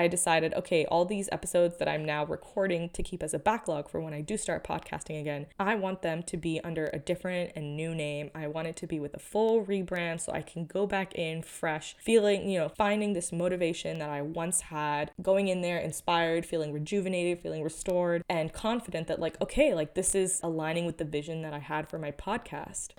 I decided, okay, all these episodes that I'm now recording to keep as a backlog for when I do start podcasting again, I want them to be under a different and new name. I want it to be with a full rebrand so I can go back in fresh, feeling, you know, finding this motivation that I once had, going in there inspired, feeling rejuvenated, feeling restored, and confident that, like, okay, like this is aligning with the vision that I had for my podcast.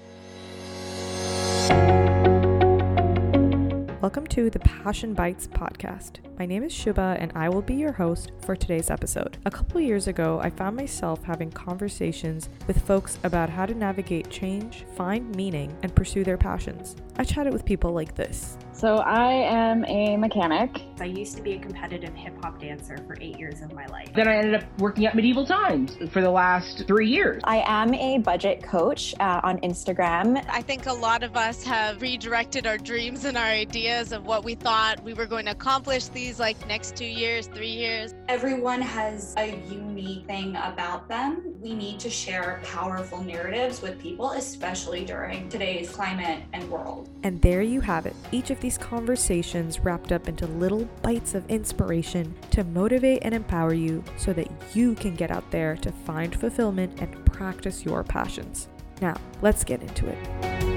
Welcome to the Passion Bites podcast. My name is Shuba and I will be your host for today's episode. A couple years ago, I found myself having conversations with folks about how to navigate change, find meaning, and pursue their passions. I chatted with people like this. So, I am a mechanic. I used to be a competitive hip hop dancer for eight years of my life. Then I ended up working at Medieval Times for the last three years. I am a budget coach uh, on Instagram. I think a lot of us have redirected our dreams and our ideas of what we thought we were going to accomplish these like next two years, three years. Everyone has a unique thing about them. We need to share powerful narratives with people, especially during today's climate and world. And there you have it. Each of these conversations wrapped up into little bites of inspiration to motivate and empower you so that you can get out there to find fulfillment and practice your passions. Now, let's get into it.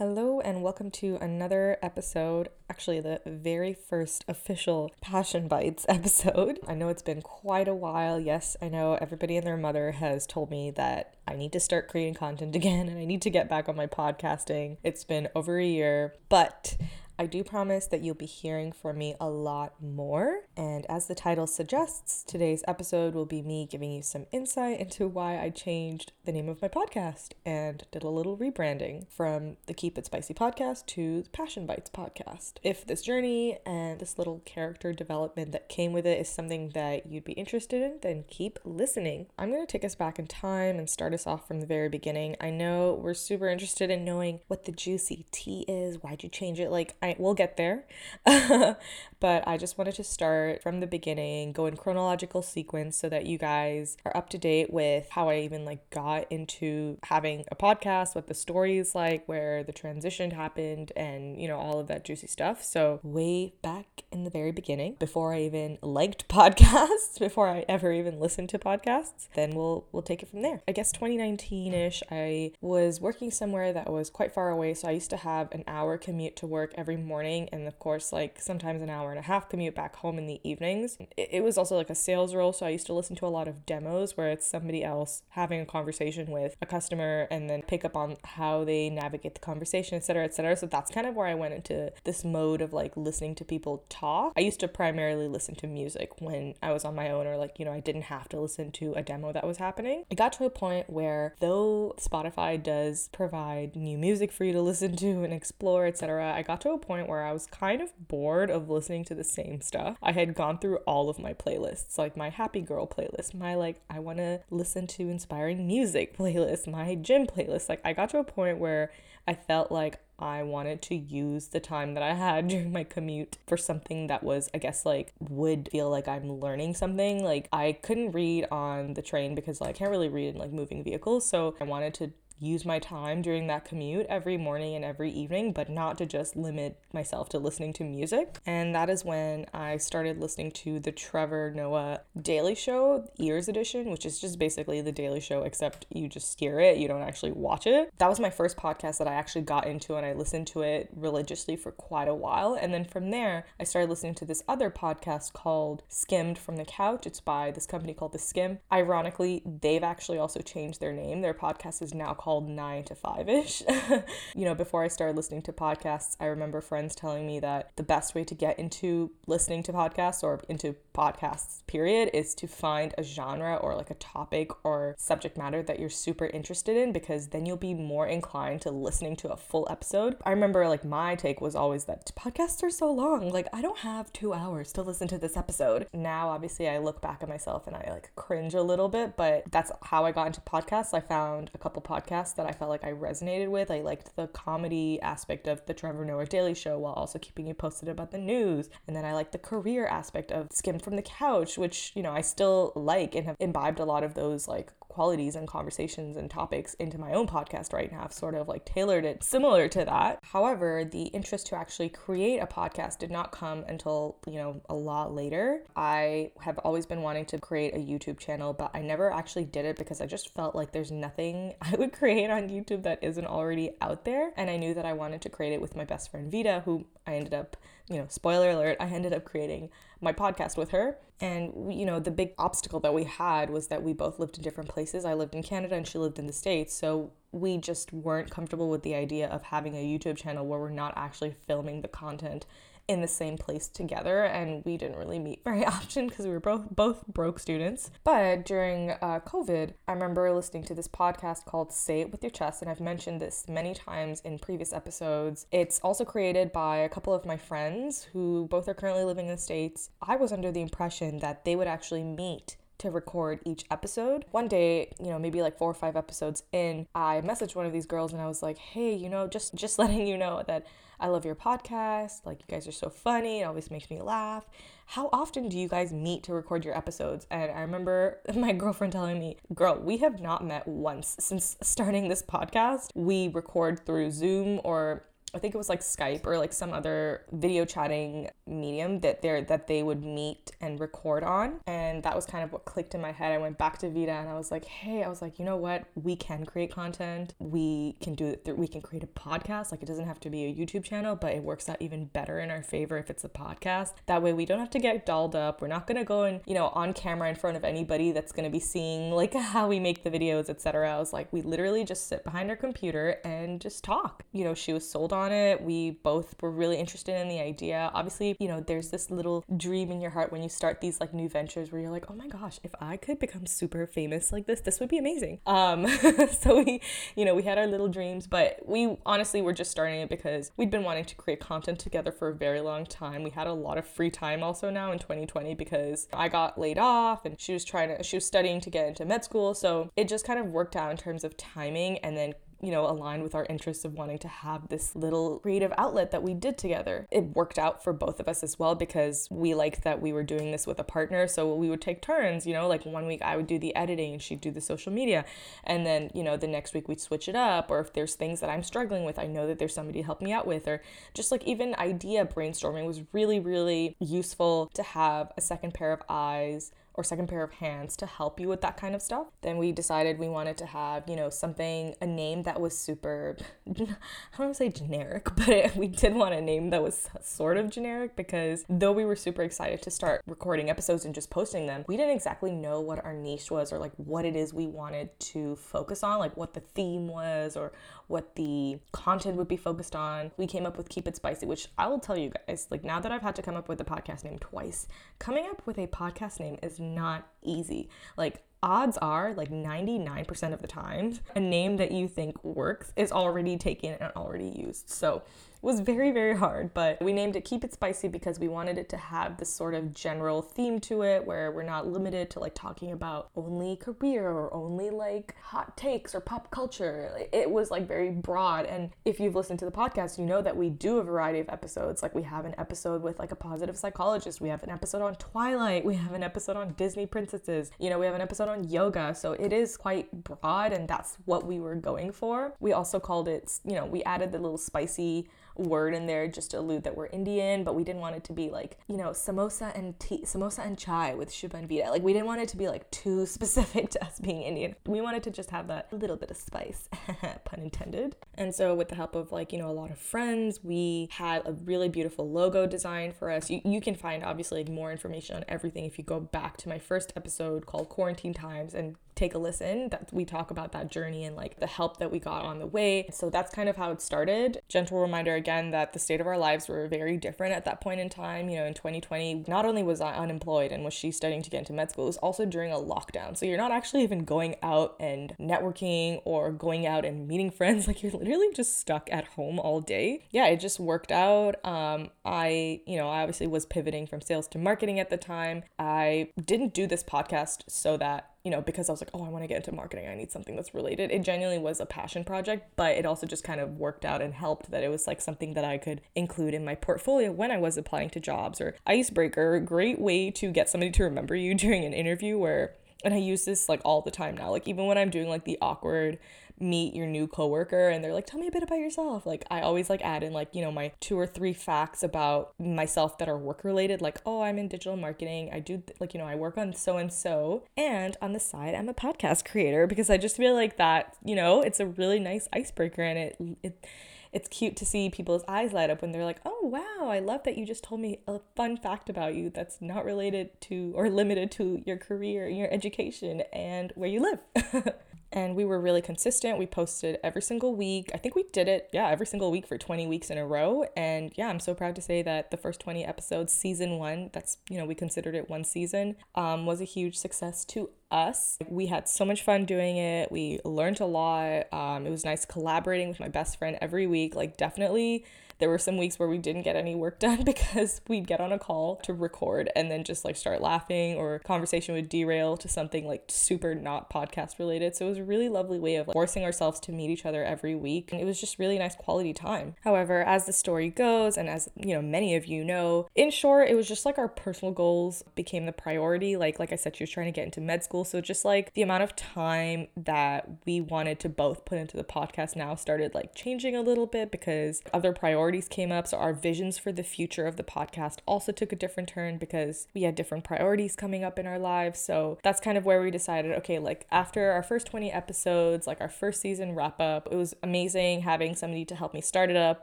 Hello, and welcome to another episode. Actually, the very first official Passion Bites episode. I know it's been quite a while. Yes, I know everybody and their mother has told me that I need to start creating content again and I need to get back on my podcasting. It's been over a year, but I do promise that you'll be hearing from me a lot more. And as the title suggests, today's episode will be me giving you some insight into why I changed the name of my podcast and did a little rebranding from the Keep It Spicy podcast to the Passion Bites podcast. If this journey and this little character development that came with it is something that you'd be interested in, then keep listening. I'm going to take us back in time and start us off from the very beginning. I know we're super interested in knowing what the juicy tea is. Why'd you change it? Like, I we'll get there. but I just wanted to start from the beginning, go in chronological sequence so that you guys are up to date with how I even like got into having a podcast, what the story is like, where the transition happened, and you know, all of that juicy stuff. So, way back in the very beginning, before I even liked podcasts, before I ever even listened to podcasts, then we'll we'll take it from there. I guess 2019ish, I was working somewhere that was quite far away, so I used to have an hour commute to work every morning and of course like sometimes an hour and a half commute back home in the evenings. It, it was also like a sales role, so I used to listen to a lot of demos where it's somebody else having a conversation with a customer and then pick up on how they navigate the conversation, etc., etc. So that's kind of where I went into this mode of like listening to people talk. I used to primarily listen to music when I was on my own or like, you know, I didn't have to listen to a demo that was happening. It got to a point where though Spotify does provide new music for you to listen to and explore, etc., I got to a point point where I was kind of bored of listening to the same stuff. I had gone through all of my playlists, like my happy girl playlist, my like I want to listen to inspiring music playlist, my gym playlist. Like I got to a point where I felt like I wanted to use the time that I had during my commute for something that was, I guess, like would feel like I'm learning something. Like I couldn't read on the train because like, I can't really read in like moving vehicles. So I wanted to use my time during that commute every morning and every evening, but not to just limit myself to listening to music. And that is when I started listening to the Trevor Noah Daily Show, Ears Edition, which is just basically the Daily Show, except you just hear it, you don't actually watch it. That was my first podcast that I actually got into, and I listened to it religiously for quite a while. And then from there, I started listening to this other podcast called Skimmed from the Couch. It's by this company called The Skimm. Ironically, they've actually also changed their name. Their podcast is now called called nine to five ish. you know, before I started listening to podcasts, I remember friends telling me that the best way to get into listening to podcasts or into podcasts, period, is to find a genre or like a topic or subject matter that you're super interested in because then you'll be more inclined to listening to a full episode. I remember like my take was always that podcasts are so long. Like, I don't have two hours to listen to this episode. Now, obviously, I look back at myself and I like cringe a little bit, but that's how I got into podcasts. I found a couple podcasts podcast that I felt like I resonated with. I liked the comedy aspect of the Trevor Noah Daily Show while also keeping you posted about the news. And then I liked the career aspect of Skimmed from the Couch, which, you know, I still like and have imbibed a lot of those like qualities and conversations and topics into my own podcast right now. I've sort of like tailored it similar to that. However, the interest to actually create a podcast did not come until, you know, a lot later. I have always been wanting to create a YouTube channel, but I never actually did it because I just felt like there's nothing I would create on YouTube that isn't already out there. And I knew that I wanted to create it with my best friend Vita, who I ended up, you know, spoiler alert, I ended up creating my podcast with her. And, we, you know, the big obstacle that we had was that we both lived in different places. I lived in Canada and she lived in the States. So we just weren't comfortable with the idea of having a YouTube channel where we're not actually filming the content in the same place together and we didn't really meet very often because we were both both broke students. But during uh, covid i remember listening to this podcast called say it with your chest and i've mentioned this many times in previous episodes. It's also created by a couple of my friends who both are currently living in the states. I was under the impression that they would actually meet to record each episode. One day, you know, maybe like four or five episodes in, I messaged one of these girls and I was like, "Hey, you know, just just letting you know that I love your podcast. Like, you guys are so funny. It always makes me laugh. How often do you guys meet to record your episodes? And I remember my girlfriend telling me, Girl, we have not met once since starting this podcast. We record through Zoom or I think it was like Skype or like some other video chatting medium that they that they would meet and record on. And that was kind of what clicked in my head. I went back to Vita and I was like, hey, I was like, you know what? We can create content. We can do it. Through, we can create a podcast. Like it doesn't have to be a YouTube channel, but it works out even better in our favor if it's a podcast. That way we don't have to get dolled up. We're not gonna go and you know on camera in front of anybody that's gonna be seeing like how we make the videos, etc. I was like, we literally just sit behind our computer and just talk. You know, she was sold on on it. We both were really interested in the idea. Obviously, you know, there's this little dream in your heart when you start these like new ventures where you're like, oh my gosh, if I could become super famous like this, this would be amazing. Um, so we, you know, we had our little dreams, but we honestly were just starting it because we'd been wanting to create content together for a very long time. We had a lot of free time also now in 2020 because I got laid off and she was trying to, she was studying to get into med school. So it just kind of worked out in terms of timing and then you know, aligned with our interests of wanting to have this little creative outlet that we did together. It worked out for both of us as well because we liked that we were doing this with a partner. So we would take turns, you know, like one week I would do the editing and she'd do the social media. And then, you know, the next week we'd switch it up. Or if there's things that I'm struggling with, I know that there's somebody to help me out with. Or just like even idea brainstorming was really, really useful to have a second pair of eyes or second pair of hands to help you with that kind of stuff. Then we decided we wanted to have, you know, something, a name that was super, I don't want to say generic, but we did want a name that was sort of generic because though we were super excited to start recording episodes and just posting them, we didn't exactly know what our niche was or like what it is we wanted to focus on, like what the theme was or what the content would be focused on. We came up with Keep It Spicy, which I will tell you guys, like now that I've had to come up with a podcast name twice, coming up with a podcast name is not easy. Like odds are like 99% of the times a name that you think works is already taken and already used. So was very, very hard, but we named it Keep It Spicy because we wanted it to have this sort of general theme to it where we're not limited to like talking about only career or only like hot takes or pop culture. It was like very broad. And if you've listened to the podcast, you know that we do a variety of episodes. Like we have an episode with like a positive psychologist, we have an episode on Twilight, we have an episode on Disney princesses, you know, we have an episode on yoga. So it is quite broad, and that's what we were going for. We also called it, you know, we added the little spicy word in there just to allude that we're Indian, but we didn't want it to be like, you know, samosa and tea, samosa and chai with Shubha and Vita. Like we didn't want it to be like too specific to us being Indian. We wanted to just have that little bit of spice, pun intended. And so with the help of like, you know, a lot of friends, we had a really beautiful logo design for us. You, you can find obviously like more information on everything if you go back to my first episode called Quarantine Times and take a listen that we talk about that journey and like the help that we got on the way. So that's kind of how it started. Gentle reminder again that the state of our lives were very different at that point in time. You know, in 2020, not only was I unemployed and was she studying to get into med school, it was also during a lockdown. So you're not actually even going out and networking or going out and meeting friends. Like you're literally just stuck at home all day. Yeah, it just worked out. Um, I, you know, I obviously was pivoting from sales to marketing at the time. I didn't do this podcast so that you know, because I was like, oh, I want to get into marketing. I need something that's related. It genuinely was a passion project, but it also just kind of worked out and helped that it was like something that I could include in my portfolio when I was applying to jobs or icebreaker, great way to get somebody to remember you during an interview where And I use this like all the time now. Like even when I'm doing like the awkward meet your new coworker and they're like, tell me a bit about yourself. Like I always like add in like, you know, my two or three facts about myself that are work related. Like, oh, I'm in digital marketing. I do like, you know, I work on so and so. And on the side, I'm a podcast creator because I just feel like that, you know, it's a really nice icebreaker and it it it's cute to see people's eyes light up when they're like, oh, wow, I love that you just told me a fun fact about you that's not related to or limited to your career, your education, and where you live. and we were really consistent. We posted every single week. I think we did it, yeah, every single week for 20 weeks in a row. And yeah, I'm so proud to say that the first 20 episodes, season one, that's, you know, we considered it one season, um, was a huge success to us. We had so much fun doing it. We learned a lot. Um, it was nice collaborating with my best friend every week. Like, definitely there were some weeks where we didn't get any work done because we'd get on a call to record and then just like start laughing or conversation would derail to something like super not podcast related. So it was a really lovely way of like, forcing ourselves to meet each other every week. And it was just really nice quality time. However, as the story goes, and as you know, many of you know, in short, it was just like our personal goals became the priority. Like, like I said, she was trying to get into med school. So just like the amount of time that we wanted to both put into the podcast now started like changing a little bit because other priorities priorities came up. So our visions for the future of the podcast also took a different turn because we had different priorities coming up in our lives. So that's kind of where we decided okay, like after our first 20 episodes, like our first season wrap up, it was amazing having somebody to help me start it up.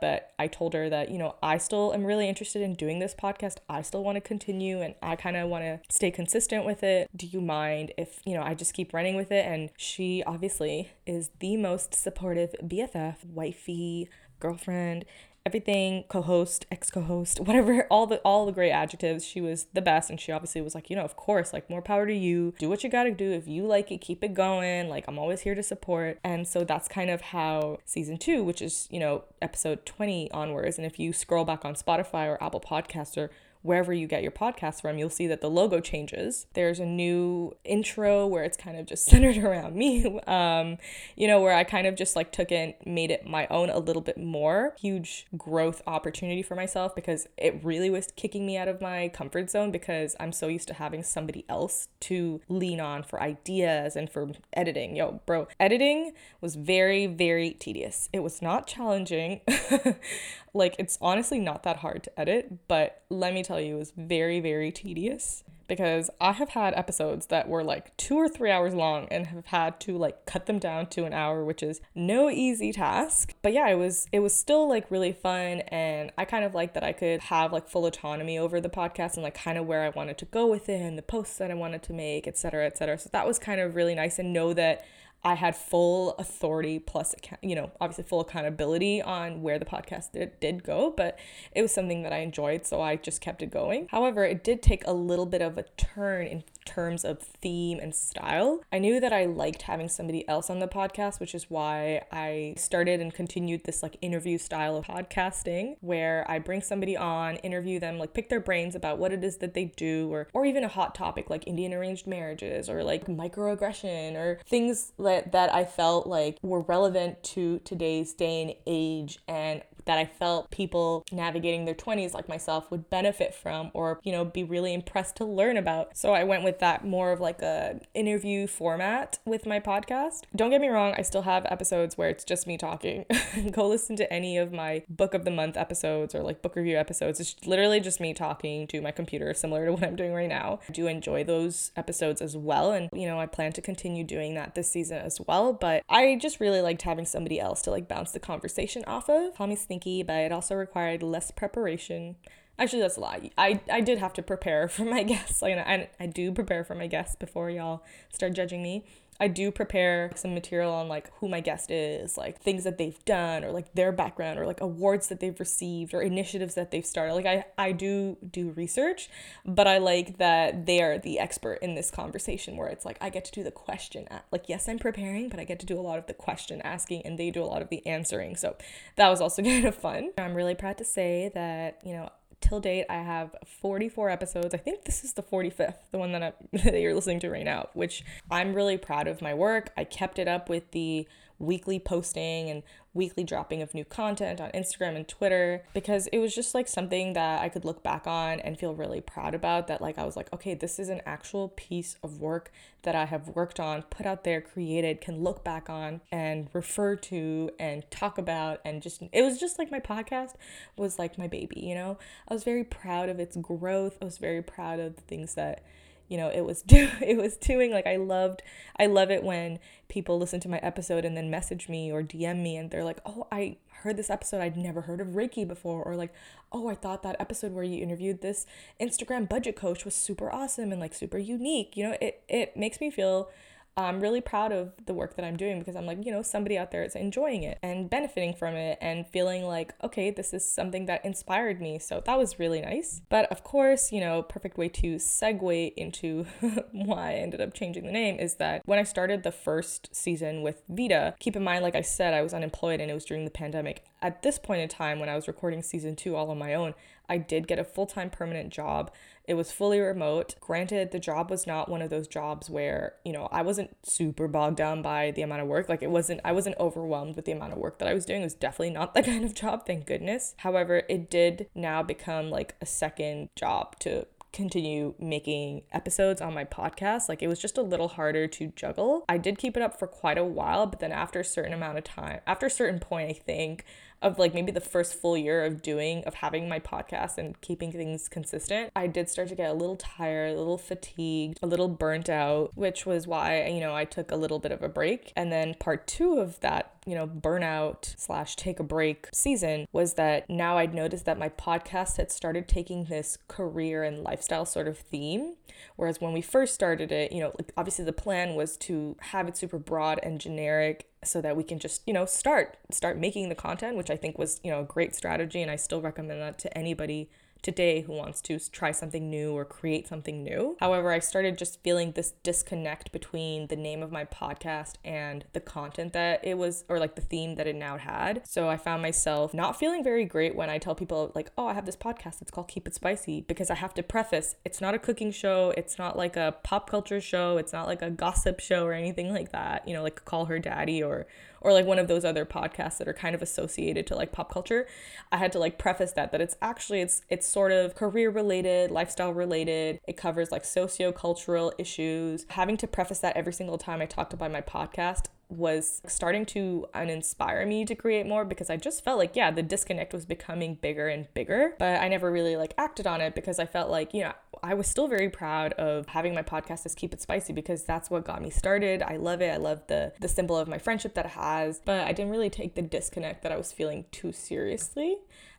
But I told her that, you know, I still am really interested in doing this podcast. I still want to continue and I kind of want to stay consistent with it. Do you mind if, you know, I just keep running with it? And she obviously is the most supportive BFF, wifey, girlfriend everything co-host ex co-host whatever all the all the great adjectives. She was the best and she obviously was like you know of course like more power to you. Do what you gotta do. If you like it keep it going. Like i'm always here to support. And so that's kind of how season two which is you know episode 20 onwards. And if you scroll back on spotify or apple podcasts or wherever you get your podcast from, you'll see that the logo changes. There's a new intro where it's kind of just centered around me, um, you know, where I kind of just like took it, made it my own a little bit more. Huge growth opportunity for myself because it really was kicking me out of my comfort zone because I'm so used to having somebody else to lean on for ideas and for editing. Yo, bro, editing was very, very tedious. It was not challenging. like, it's honestly not that hard to edit, but let me tell you, it was very, very tedious because I have had episodes that were like two or three hours long and have had to like cut them down to an hour, which is no easy task. But yeah, it was it was still like really fun and I kind of like that I could have like full autonomy over the podcast and like kind of where I wanted to go with it and the posts that I wanted to make, etc. etc. So that was kind of really nice and know that I had full authority plus, you know, obviously full accountability on where the podcast did, did go, but it was something that I enjoyed, so I just kept it going. However, it did take a little bit of a turn in terms of theme and style. I knew that I liked having somebody else on the podcast, which is why I started and continued this like interview style of podcasting where I bring somebody on, interview them, like pick their brains about what it is that they do or or even a hot topic like Indian arranged marriages or like microaggression or things that that I felt like were relevant to today's day and age and that I felt people navigating their 20s like myself would benefit from or, you know, be really impressed to learn about. So I went with that more of like a interview format with my podcast. Don't get me wrong, I still have episodes where it's just me talking. Go listen to any of my book of the month episodes or like book review episodes. It's literally just me talking to my computer similar to what I'm doing right now. I do enjoy those episodes as well and, you know, I plan to continue doing that this season as well, but I just really liked having somebody else to like bounce the conversation off of. Call but it also required less preparation. Actually, that's a lot. I, I did have to prepare for my guests. Like, I, I do prepare for my guests before y'all start judging me. I do prepare some material on like who my guest is, like things that they've done or like their background or like awards that they've received or initiatives that they've started. Like I I do do research, but I like that they are the expert in this conversation where it's like I get to do the question like yes, I'm preparing, but I get to do a lot of the question asking and they do a lot of the answering. So that was also kind of fun. I'm really proud to say that, you know, till date i have 44 episodes. I think this is the 45th the one that, I, that you're listening to right now which i'm really proud of my work. I kept it up with the weekly posting and weekly dropping of new content on Instagram and Twitter because it was just like something that I could look back on and feel really proud about that like I was like okay this is an actual piece of work that I have worked on put out there created can look back on and refer to and talk about and just it was just like my podcast was like my baby you know? I was very proud of its growth. I was very proud of the things that you know it was do it was doing like i loved i love it when people listen to my episode and then message me or dm me and they're like oh i heard this episode. I'd never heard of reiki before. Or like oh i thought that episode where you interviewed this instagram budget coach was super awesome and like super unique. You know it it makes me feel I'm really proud of the work that I'm doing because I'm like, you know, somebody out there is enjoying it and benefiting from it and feeling like, okay, this is something that inspired me. So that was really nice. But of course, you know, perfect way to segue into why I ended up changing the name is that when I started the first season with Vita, keep in mind, like I said, I was unemployed and it was during the pandemic. At this point in time, when I was recording season two all on my own, I did get a full time permanent job it was fully remote. Granted, the job was not one of those jobs where, you know, I wasn't super bogged down by the amount of work. Like it wasn't I wasn't overwhelmed with the amount of work that I was doing. It was definitely not that kind of job, thank goodness. However, it did now become like a second job to continue making episodes on my podcast. Like it was just a little harder to juggle. I did keep it up for quite a while, but then after a certain amount of time, after a certain point, I think of like maybe the first full year of doing of having my podcast and keeping things consistent i did start to get a little tired a little fatigued a little burnt out which was why you know i took a little bit of a break. And then part two of that you know burnout slash take a break season was that now i'd noticed that my podcast had started taking this career and lifestyle sort of theme. Whereas when we first started it you know like obviously the plan was to have it super broad and generic so that we can just you know start start making the content which i think was you know a great strategy and i still recommend that to anybody today who wants to try something new or create something new. However, I started just feeling this disconnect between the name of my podcast and the content that it was, or like the theme that it now had. So I found myself not feeling very great when I tell people, like, oh, I have this podcast, it's called Keep It Spicy, because I have to preface it's not a cooking show, it's not like a pop culture show, it's not like a gossip show or anything like that, you know, like Call Her Daddy or or like one of those other podcasts that are kind of associated to like pop culture i had to like preface that that it's actually it's it's sort of career related lifestyle related. It covers like socio-cultural issues. Having to preface that every single time i talked about my podcast was starting to uninspire me to create more because I just felt like yeah the disconnect was becoming bigger and bigger but I never really like acted on it because I felt like you know I was still very proud of having my podcast as Keep It Spicy because that's what got me started. I love it. I love the the symbol of my friendship that it has, but I didn't really take the disconnect that I was feeling too seriously.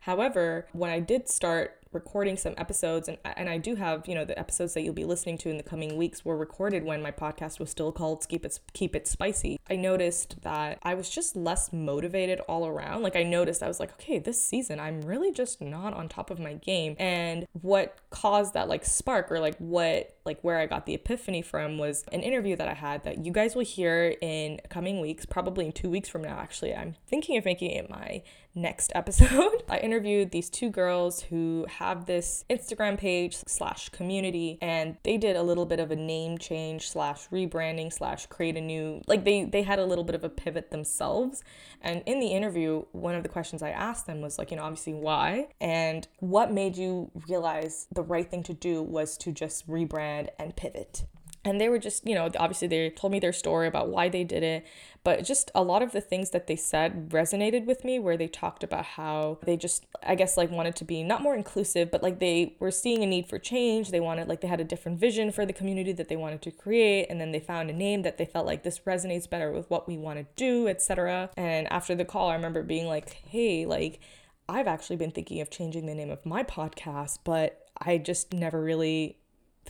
However, when I did start recording some episodes and and I do have, you know, the episodes that you'll be listening to in the coming weeks were recorded when my podcast was still called Keep It Keep It Spicy. I noticed that I was just less motivated all around. Like I noticed I was like, okay, this season I'm really just not on top of my game. And what caused that like spark or like what like where I got the epiphany from was an interview that I had that you guys will hear in coming weeks, probably in 2 weeks from now actually. I'm thinking of making it my next episode. I interviewed these two girls who have this Instagram page slash community and they did a little bit of a name change slash rebranding slash create a new like they they had a little bit of a pivot themselves. And in the interview, one of the questions I asked them was like, you know, obviously why and what made you realize the right thing to do was to just rebrand and pivot and they were just you know obviously they told me their story about why they did it but just a lot of the things that they said resonated with me where they talked about how they just i guess like wanted to be not more inclusive but like they were seeing a need for change. They wanted like they had a different vision for the community that they wanted to create and then they found a name that they felt like this resonates better with what we want to do etc and after the call i remember being like hey like i've actually been thinking of changing the name of my podcast but i just never really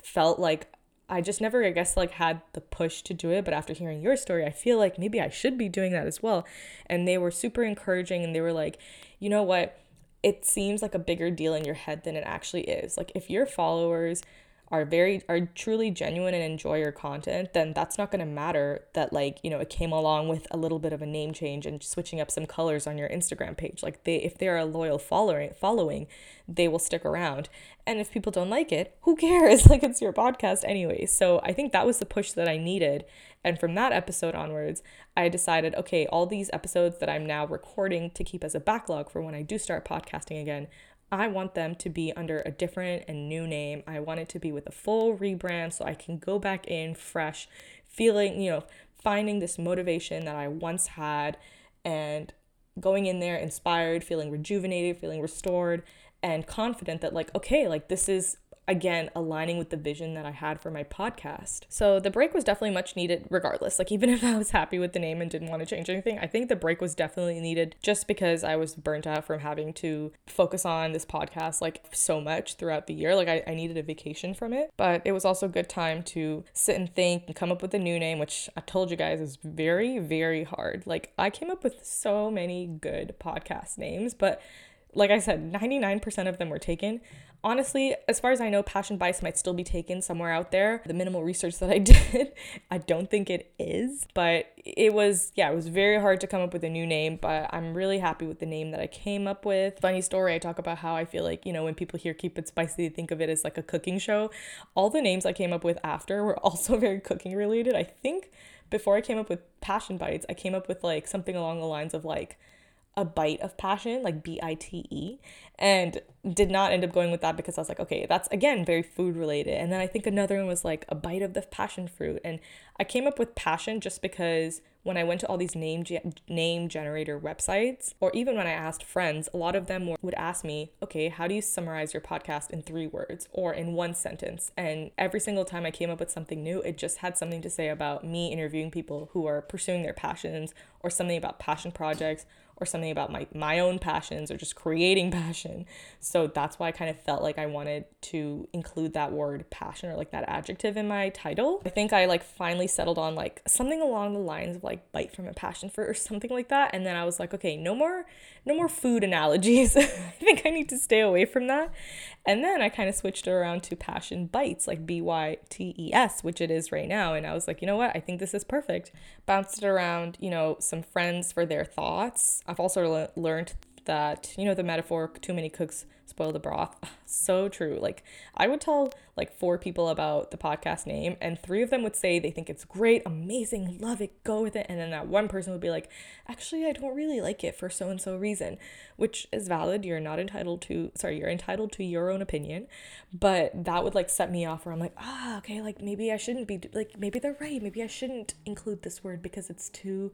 felt like I just never, I guess, like had the push to do it. But after hearing your story, I feel like maybe I should be doing that as well. And they were super encouraging and they were like, you know what? It seems like a bigger deal in your head than it actually is. Like, if your followers are very are truly genuine and enjoy your content, then that's not going to matter that like, you know, it came along with a little bit of a name change and switching up some colors on your Instagram page. Like they if they're a loyal following following, they will stick around. And if people don't like it, who cares? Like it's your podcast anyway. So I think that was the push that I needed. And from that episode onwards, I decided, okay, all these episodes that I'm now recording to keep as a backlog for when I do start podcasting again, I want them to be under a different and new name. I want it to be with a full rebrand so I can go back in fresh, feeling, you know, finding this motivation that I once had and going in there inspired, feeling rejuvenated, feeling restored, and confident that, like, okay, like this is again aligning with the vision that I had for my podcast. So the break was definitely much needed regardless. Like even if I was happy with the name and didn't want to change anything, I think the break was definitely needed just because I was burnt out from having to focus on this podcast like so much throughout the year. Like I, I needed a vacation from it. But it was also a good time to sit and think and come up with a new name, which I told you guys is very, very hard. Like I came up with so many good podcast names, but like I said, 99% of them were taken. Honestly, as far as I know, Passion Bites might still be taken somewhere out there. The minimal research that I did, I don't think it is. But it was, yeah, it was very hard to come up with a new name, but I'm really happy with the name that I came up with. Funny story, I talk about how I feel like, you know, when people hear Keep It Spicy, they think of it as like a cooking show. All the names I came up with after were also very cooking related. I think before I came up with Passion Bites, I came up with like something along the lines of like, a bite of passion, like B I T E, and did not end up going with that because I was like, okay, that's again very food related. And then I think another one was like a bite of the passion fruit, and I came up with passion just because when I went to all these name ge- name generator websites, or even when I asked friends, a lot of them would ask me, okay, how do you summarize your podcast in three words or in one sentence? And every single time I came up with something new, it just had something to say about me interviewing people who are pursuing their passions or something about passion projects or something about my my own passions or just creating passion. So that's why I kind of felt like I wanted to include that word passion or like that adjective in my title. I think I like finally settled on like something along the lines of like bite from a passion fruit or something like that and then I was like okay, no more no more food analogies. I think I need to stay away from that. And then I kind of switched it around to passion bites like B Y T E S, which it is right now and I was like, you know what? I think this is perfect. Bounced it around, you know, some friends for their thoughts I've also le- learned that, you know, the metaphor too many cooks spoil the broth. So true. Like, I would tell like four people about the podcast name, and three of them would say they think it's great, amazing, love it, go with it. And then that one person would be like, actually, I don't really like it for so and so reason, which is valid. You're not entitled to, sorry, you're entitled to your own opinion. But that would like set me off where I'm like, ah, okay, like maybe I shouldn't be, like, maybe they're right. Maybe I shouldn't include this word because it's too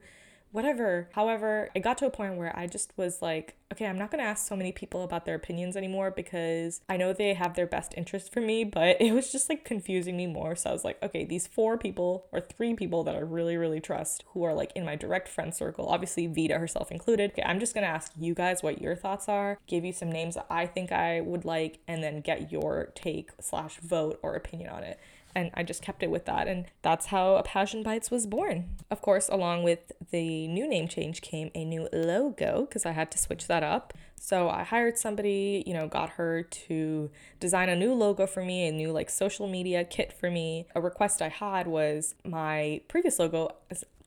whatever. However, it got to a point where I just was like, okay, I'm not going to ask so many people about their opinions anymore because I know they have their best interest for me, but it was just like confusing me more. So I was like, okay, these four people or three people that I really, really trust who are like in my direct friend circle, obviously Vita herself included. Okay, I'm just going to ask you guys what your thoughts are, give you some names that I think I would like, and then get your take slash vote or opinion on it and I just kept it with that. And that's how A Passion Bites was born. Of course, along with the new name change came a new logo because I had to switch that up. So I hired somebody, you know, got her to design a new logo for me, a new like social media kit for me. A request I had was my previous logo.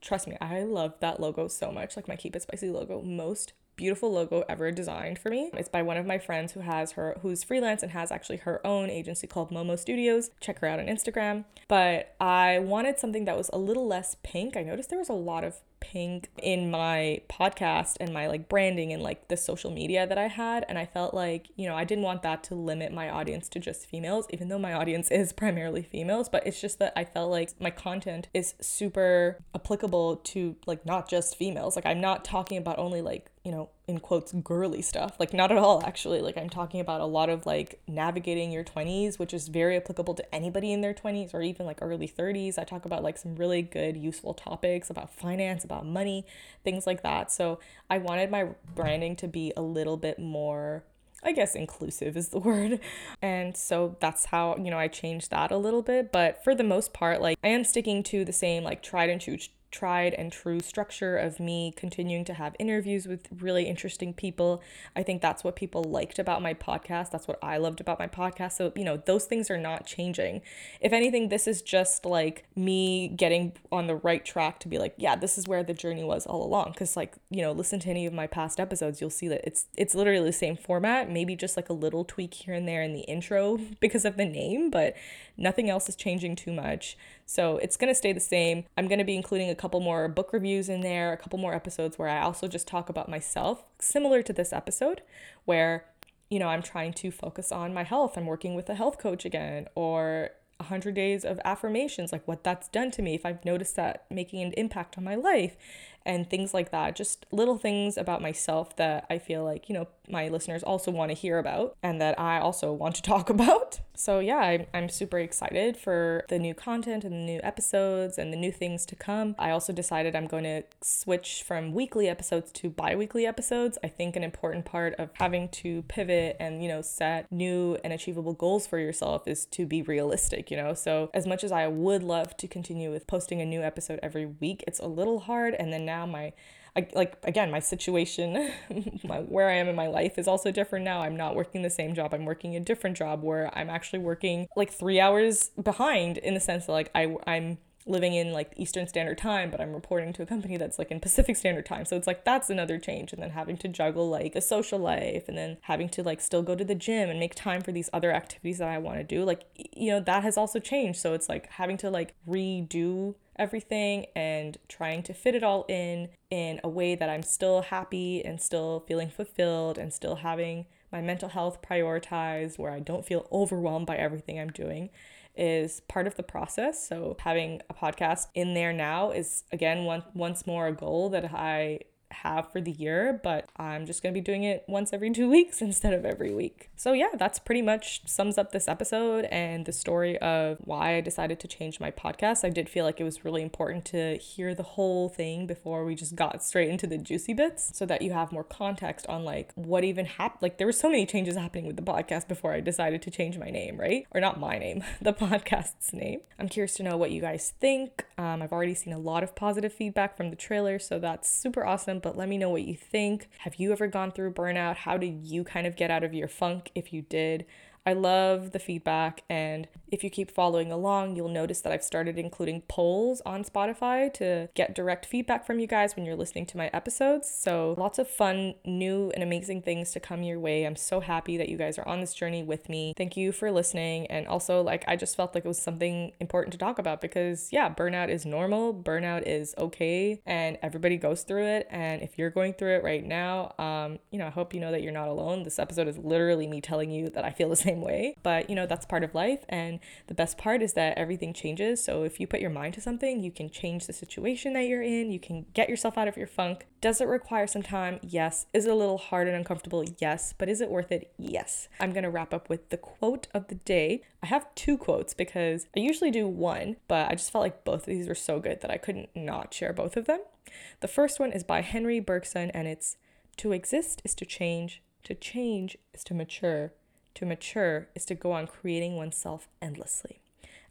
Trust me, I love that logo so much, like my Keep It Spicy logo. Most beautiful logo ever designed for me. It's by one of my friends who has her who's freelance and has actually her own agency called Momo Studios. Check her out on Instagram. But I wanted something that was a little less pink. I noticed there was a lot of pink in my podcast and my like branding and like the social media that I had. And I felt like, you know, I didn't want that to limit my audience to just females, even though my audience is primarily females. But it's just that I felt like my content is super applicable to like not just females. Like I'm not talking about only like you know, in quotes, girly stuff. Like, not at all, actually. Like, I'm talking about a lot of like navigating your 20s, which is very applicable to anybody in their 20s or even like early 30s. I talk about like some really good, useful topics about finance, about money, things like that. So, I wanted my branding to be a little bit more I guess inclusive is the word. And so that's how, you know, I changed that a little bit. But for the most part, like I am sticking to the same like tried and true tried and true structure of me continuing to have interviews with really interesting people. I think that's what people liked about my podcast. That's what I loved about my podcast. So, you know, those things are not changing. If anything, this is just like me getting on the right track to be like, yeah, this is where the journey was all along. Cause like, you know, listen to any of my past episodes, you'll see that it's it's literally the same format, maybe just like a little tweak here and there in the intro because of the name, but nothing else is changing too much. So it's going to stay the same. I'm going to be including a couple more book reviews in there, a couple more episodes where I also just talk about myself, similar to this episode, where, you know, I'm trying to focus on my health. I'm working with a health coach again, or 100 days of affirmations, like what that's done to me, if I've noticed that making an impact on my life, and things like that. Just little things about myself that I feel like, you know, my listeners also want to hear about and that I also want to talk about. So, yeah, I'm, I'm super excited for the new content and the new episodes and the new things to come. I also decided I'm going to switch from weekly episodes to bi weekly episodes. I think an important part of having to pivot and, you know, set new and achievable goals for yourself is to be realistic, you know? So, as much as I would love to continue with posting a new episode every week, it's a little hard. And then now. My I, like again my situation my, where i am in my life is also different now. I'm not working the same job. I'm working a different job where i'm actually working like three hours behind in the sense that like I, i'm living in like eastern standard time but i'm reporting to a company that's like in pacific standard time. So it's like that's another change. And then having to juggle like a social life and then having to like still go to the gym and make time for these other activities that i want to do. Like you know that has also changed. So it's like having to like redo everything and trying to fit it all in in a way that I'm still happy and still feeling fulfilled and still having my mental health prioritized where I don't feel overwhelmed by everything I'm doing is part of the process. So having a podcast in there now is again one once more a goal that I have for the year, but I'm just going to be doing it once every two weeks instead of every week. So, yeah, that's pretty much sums up this episode and the story of why I decided to change my podcast. I did feel like it was really important to hear the whole thing before we just got straight into the juicy bits so that you have more context on like what even happened. Like, there were so many changes happening with the podcast before I decided to change my name, right? Or not my name, the podcast's name. I'm curious to know what you guys think. Um, I've already seen a lot of positive feedback from the trailer, so that's super awesome but let me know what you think. Have you ever gone through burnout? How did you kind of get out of your funk if you did? I love the feedback, and if you keep following along, you'll notice that I've started including polls on Spotify to get direct feedback from you guys when you're listening to my episodes. So, lots of fun, new, and amazing things to come your way. I'm so happy that you guys are on this journey with me. Thank you for listening. And also, like, I just felt like it was something important to talk about because, yeah, burnout is normal, burnout is okay, and everybody goes through it. And if you're going through it right now, um, you know, I hope you know that you're not alone. This episode is literally me telling you that I feel the same same way. But, you know, that's part of life. And the best part is that everything changes. So if you put your mind to something, you can change the situation that you're in, you can get yourself out of your funk. Does it require some time? Yes. Is it a little hard and uncomfortable? Yes. But is it worth it? Yes. I'm going to wrap up with the quote of the day. I have two quotes because I usually do one, but I just felt like both of these were so good that I couldn't not share both of them. The first one is by Henry Bergson and it's To exist is to change, to change is to mature, to mature is to go on creating oneself endlessly.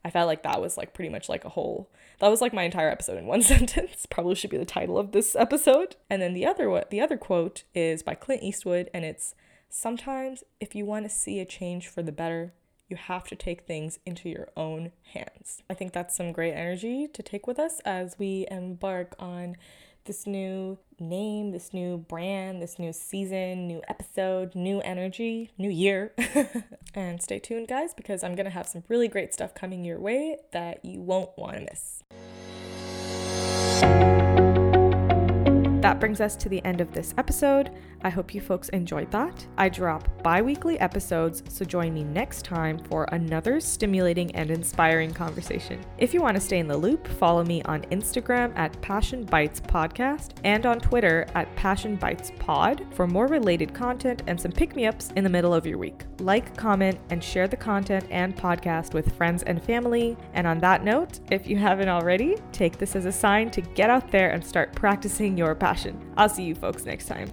I felt like that was like pretty much like a whole that was like my entire episode in one sentence. Probably should be the title of this episode. And then the other what the other quote is by Clint Eastwood and it's sometimes if you want to see a change for the better, you have to take things into your own hands. I think that's some great energy to take with us as we embark on this new name, this new brand, this new season, new episode, new energy, new year. and stay tuned, guys, because I'm going to have some really great stuff coming your way that you won't want to miss. That brings us to the end of this episode. I hope you folks enjoyed that. I drop bi weekly episodes, so join me next time for another stimulating and inspiring conversation. If you want to stay in the loop, follow me on Instagram at Passion Bites Podcast and on Twitter at Passion Bites Pod for more related content and some pick me ups in the middle of your week. Like, comment, and share the content and podcast with friends and family. And on that note, if you haven't already, take this as a sign to get out there and start practicing your I'll see you folks next time.